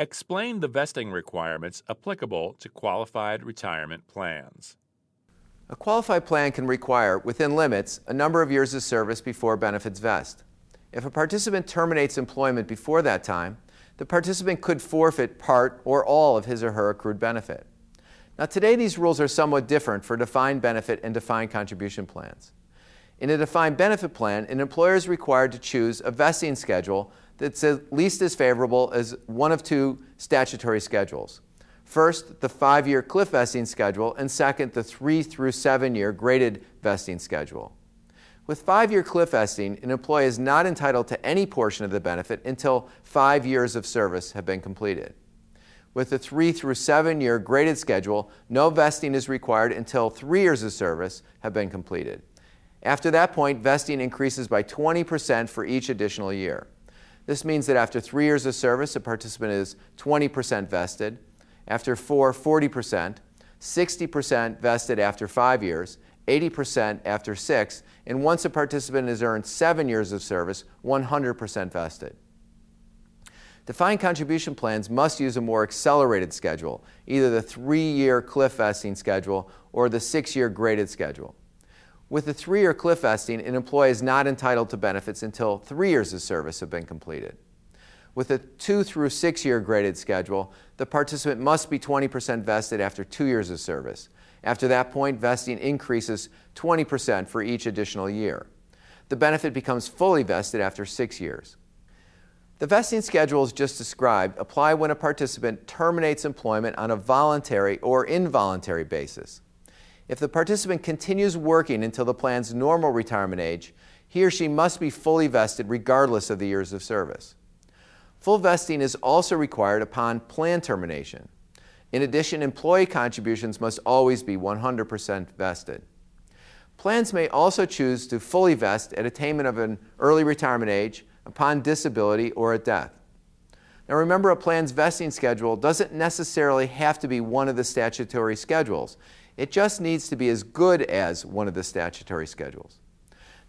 Explain the vesting requirements applicable to qualified retirement plans. A qualified plan can require, within limits, a number of years of service before benefits vest. If a participant terminates employment before that time, the participant could forfeit part or all of his or her accrued benefit. Now, today these rules are somewhat different for defined benefit and defined contribution plans. In a defined benefit plan, an employer is required to choose a vesting schedule that's at least as favorable as one of two statutory schedules. First, the five year cliff vesting schedule, and second, the three through seven year graded vesting schedule. With five year cliff vesting, an employee is not entitled to any portion of the benefit until five years of service have been completed. With the three through seven year graded schedule, no vesting is required until three years of service have been completed. After that point, vesting increases by 20% for each additional year. This means that after three years of service, a participant is 20% vested. After four, 40%, 60% vested after five years, 80% after six, and once a participant has earned seven years of service, 100% vested. Defined contribution plans must use a more accelerated schedule, either the three year cliff vesting schedule or the six year graded schedule. With the three year cliff vesting, an employee is not entitled to benefits until three years of service have been completed. With a two through six year graded schedule, the participant must be 20% vested after two years of service. After that point, vesting increases 20% for each additional year. The benefit becomes fully vested after six years. The vesting schedules just described apply when a participant terminates employment on a voluntary or involuntary basis. If the participant continues working until the plan's normal retirement age, he or she must be fully vested regardless of the years of service. Full vesting is also required upon plan termination. In addition, employee contributions must always be 100% vested. Plans may also choose to fully vest at attainment of an early retirement age, upon disability, or at death. Now remember, a plan's vesting schedule doesn't necessarily have to be one of the statutory schedules. It just needs to be as good as one of the statutory schedules.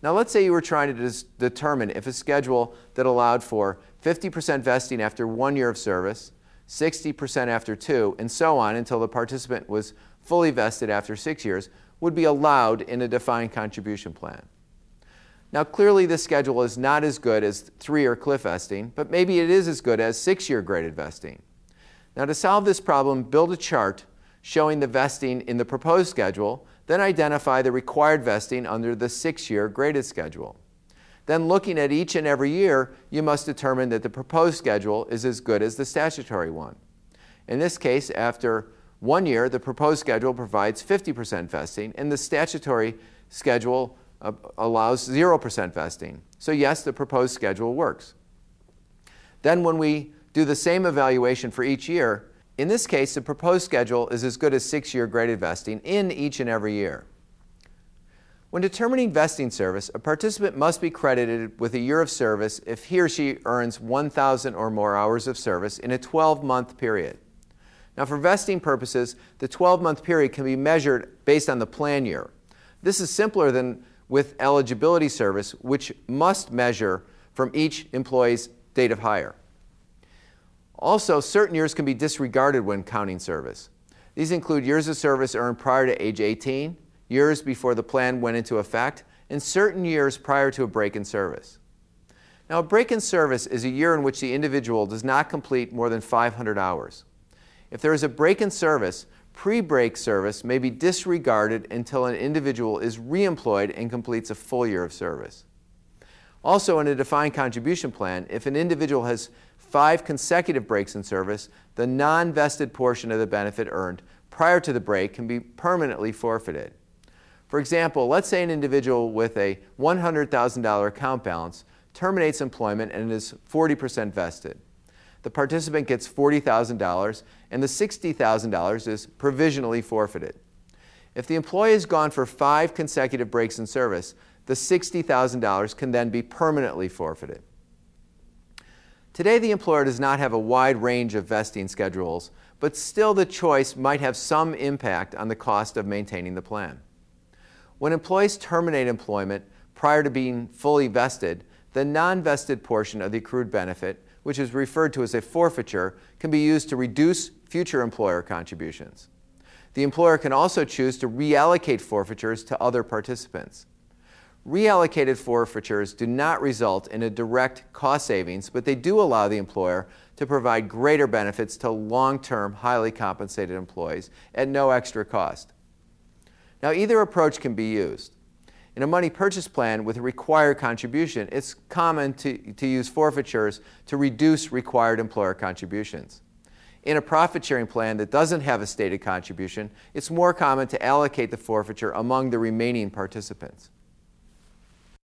Now let's say you were trying to determine if a schedule that allowed for 50% vesting after one year of service, 60% after two, and so on until the participant was fully vested after six years, would be allowed in a defined contribution plan. Now, clearly, this schedule is not as good as three year cliff vesting, but maybe it is as good as six year graded vesting. Now, to solve this problem, build a chart showing the vesting in the proposed schedule, then identify the required vesting under the six year graded schedule. Then, looking at each and every year, you must determine that the proposed schedule is as good as the statutory one. In this case, after one year, the proposed schedule provides 50% vesting, and the statutory schedule allows 0% vesting. So, yes, the proposed schedule works. Then, when we do the same evaluation for each year, in this case, the proposed schedule is as good as six year graded vesting in each and every year. When determining vesting service, a participant must be credited with a year of service if he or she earns 1,000 or more hours of service in a 12 month period. Now, for vesting purposes, the 12 month period can be measured based on the plan year. This is simpler than with eligibility service, which must measure from each employee's date of hire. Also, certain years can be disregarded when counting service. These include years of service earned prior to age 18, years before the plan went into effect, and certain years prior to a break in service. Now, a break in service is a year in which the individual does not complete more than 500 hours. If there is a break in service, pre break service may be disregarded until an individual is reemployed and completes a full year of service. Also, in a defined contribution plan, if an individual has five consecutive breaks in service, the non vested portion of the benefit earned prior to the break can be permanently forfeited. For example, let's say an individual with a $100,000 account balance terminates employment and is 40% vested. The participant gets $40,000 and the $60,000 is provisionally forfeited. If the employee has gone for five consecutive breaks in service, the $60,000 can then be permanently forfeited. Today, the employer does not have a wide range of vesting schedules, but still the choice might have some impact on the cost of maintaining the plan. When employees terminate employment prior to being fully vested, the non vested portion of the accrued benefit which is referred to as a forfeiture, can be used to reduce future employer contributions. The employer can also choose to reallocate forfeitures to other participants. Reallocated forfeitures do not result in a direct cost savings, but they do allow the employer to provide greater benefits to long term, highly compensated employees at no extra cost. Now, either approach can be used. In a money purchase plan with a required contribution, it's common to, to use forfeitures to reduce required employer contributions. In a profit sharing plan that doesn't have a stated contribution, it's more common to allocate the forfeiture among the remaining participants.